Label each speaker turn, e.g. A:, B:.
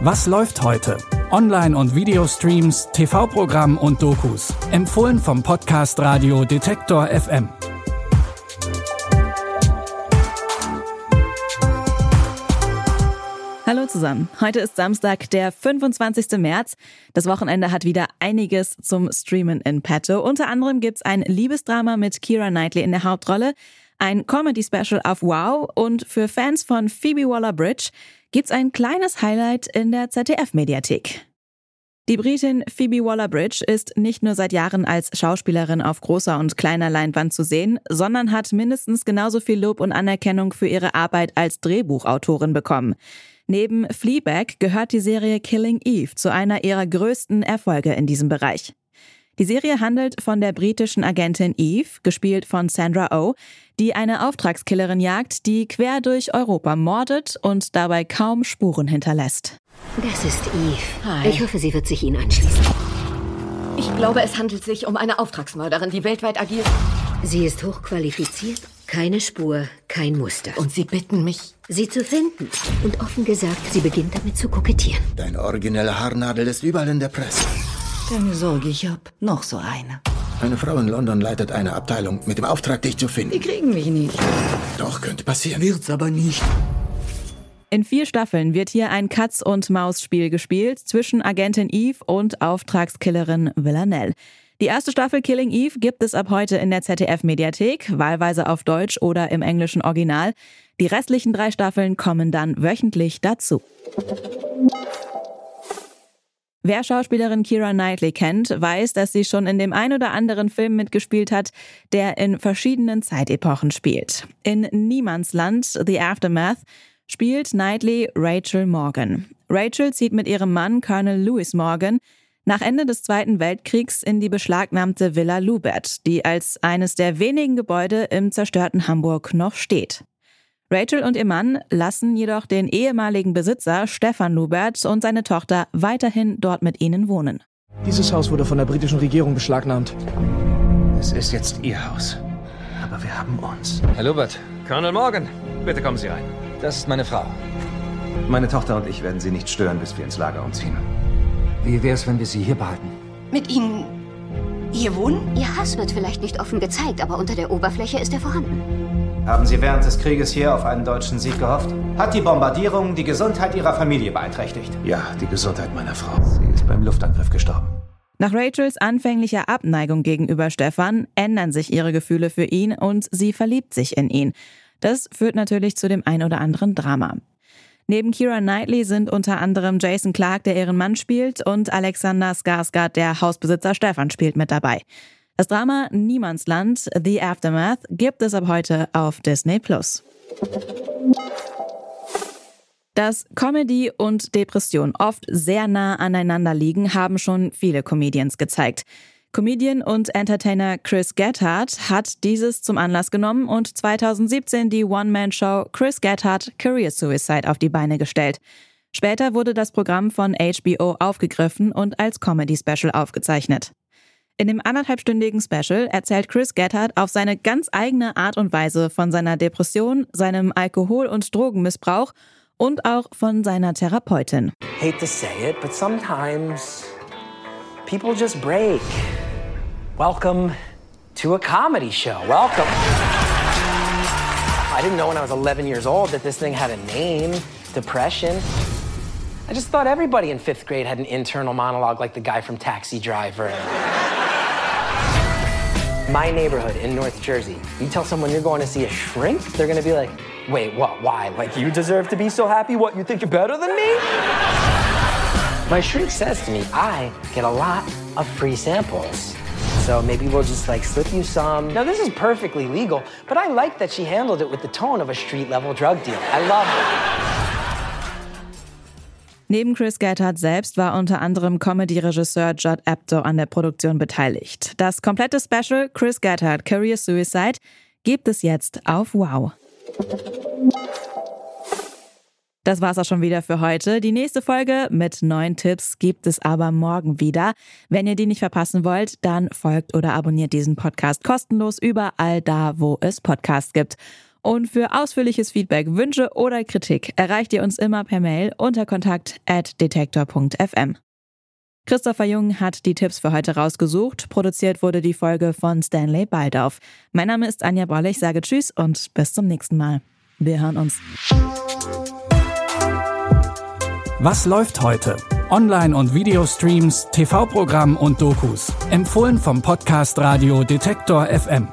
A: Was läuft heute? Online- und Videostreams, TV-Programm und Dokus. Empfohlen vom Podcast Radio Detektor FM.
B: Hallo zusammen. Heute ist Samstag, der 25. März. Das Wochenende hat wieder einiges zum Streamen in petto. Unter anderem gibt's ein Liebesdrama mit Kira Knightley in der Hauptrolle, ein Comedy-Special auf Wow und für Fans von Phoebe Waller-Bridge gibt's ein kleines Highlight in der ZDF-Mediathek. Die Britin Phoebe Waller-Bridge ist nicht nur seit Jahren als Schauspielerin auf großer und kleiner Leinwand zu sehen, sondern hat mindestens genauso viel Lob und Anerkennung für ihre Arbeit als Drehbuchautorin bekommen. Neben Fleabag gehört die Serie Killing Eve zu einer ihrer größten Erfolge in diesem Bereich. Die Serie handelt von der britischen Agentin Eve, gespielt von Sandra Oh, die eine Auftragskillerin jagt, die quer durch Europa mordet und dabei kaum Spuren hinterlässt.
C: Das ist Eve.
D: Hi.
C: Ich hoffe, sie wird sich Ihnen anschließen.
D: Ich glaube, es handelt sich um eine Auftragsmörderin, die weltweit agiert.
C: Sie ist hochqualifiziert, keine Spur, kein Muster.
D: Und Sie bitten mich.
C: Sie zu finden. Und offen gesagt, sie beginnt damit zu kokettieren.
E: Deine originelle Haarnadel ist überall in der Presse.
F: Keine Sorge, ich hab noch so eine.
E: Eine Frau in London leitet eine Abteilung mit dem Auftrag, dich zu
F: Die
E: finden.
F: kriegen mich nicht.
E: Doch, könnte passieren.
F: Wird's aber nicht.
B: In vier Staffeln wird hier ein Katz-und-Maus-Spiel gespielt zwischen Agentin Eve und Auftragskillerin Villanelle. Die erste Staffel Killing Eve gibt es ab heute in der ZDF-Mediathek, wahlweise auf Deutsch oder im englischen Original. Die restlichen drei Staffeln kommen dann wöchentlich dazu. Wer Schauspielerin Kira Knightley kennt, weiß, dass sie schon in dem ein oder anderen Film mitgespielt hat, der in verschiedenen Zeitepochen spielt. In Niemandsland, The Aftermath, spielt Knightley Rachel Morgan. Rachel zieht mit ihrem Mann Colonel Lewis Morgan nach Ende des Zweiten Weltkriegs in die beschlagnahmte Villa Lubert, die als eines der wenigen Gebäude im zerstörten Hamburg noch steht. Rachel und ihr Mann lassen jedoch den ehemaligen Besitzer Stefan Lubert und seine Tochter weiterhin dort mit ihnen wohnen.
G: Dieses Haus wurde von der britischen Regierung beschlagnahmt.
H: Es ist jetzt Ihr Haus. Aber wir haben uns.
I: Herr Lubert, Colonel Morgan, bitte kommen Sie rein. Das ist meine Frau.
H: Meine Tochter und ich werden Sie nicht stören, bis wir ins Lager umziehen.
F: Wie wär's, wenn wir sie hier behalten?
J: Mit Ihnen hier wohnen?
C: Ihr Hass wird vielleicht nicht offen gezeigt, aber unter der Oberfläche ist er vorhanden.
H: Haben Sie während des Krieges hier auf einen deutschen Sieg gehofft? Hat die Bombardierung die Gesundheit Ihrer Familie beeinträchtigt? Ja, die Gesundheit meiner Frau. Sie ist beim Luftangriff gestorben.
B: Nach Rachels anfänglicher Abneigung gegenüber Stefan ändern sich ihre Gefühle für ihn und sie verliebt sich in ihn. Das führt natürlich zu dem ein oder anderen Drama. Neben Kira Knightley sind unter anderem Jason Clark, der ihren Mann spielt, und Alexander Skarsgård, der Hausbesitzer Stefan, spielt mit dabei. Das Drama Niemandsland, The Aftermath, gibt es ab heute auf Disney Plus. Dass Comedy und Depression oft sehr nah aneinander liegen, haben schon viele Comedians gezeigt. Comedian und Entertainer Chris Gethard hat dieses zum Anlass genommen und 2017 die One-Man-Show Chris Gethard Career Suicide auf die Beine gestellt. Später wurde das Programm von HBO aufgegriffen und als Comedy-Special aufgezeichnet. In dem anderthalbstündigen Special erzählt Chris Gethard auf seine ganz eigene Art und Weise von seiner Depression, seinem Alkohol- und Drogenmissbrauch und auch von seiner Therapeutin.
K: hate to say it, but sometimes people just break. Welcome to a comedy show. Welcome. I didn't know when I was 11 years old that this thing had a name depression. I just thought everybody in fifth grade had an internal monologue like the guy from Taxi Driver. My neighborhood in North Jersey, you tell someone you're going to see a shrink, they're to be like, wait, what? Why? Like, you deserve to be so happy? What, you think you're better than me? My shrink says to me, I get a lot of free samples. So maybe we'll just like slip you some. Now, this is perfectly legal, but I like that she handled it with the tone of a street level drug deal. I love it.
B: Neben Chris Gethard selbst war unter anderem Comedy-Regisseur Judd Apatow an der Produktion beteiligt. Das komplette Special Chris Gethard Career Suicide gibt es jetzt auf Wow. Das war's auch schon wieder für heute. Die nächste Folge mit neuen Tipps gibt es aber morgen wieder. Wenn ihr die nicht verpassen wollt, dann folgt oder abonniert diesen Podcast kostenlos überall da, wo es Podcasts gibt. Und für ausführliches Feedback, Wünsche oder Kritik erreicht ihr uns immer per Mail unter kontakt at detektor.fm. Christopher Jung hat die Tipps für heute rausgesucht. Produziert wurde die Folge von Stanley Baldauf. Mein Name ist Anja Bolle. Ich sage Tschüss und bis zum nächsten Mal. Wir hören uns.
A: Was läuft heute? Online- und Videostreams, TV-Programm und Dokus. Empfohlen vom Podcast Radio Detektor FM.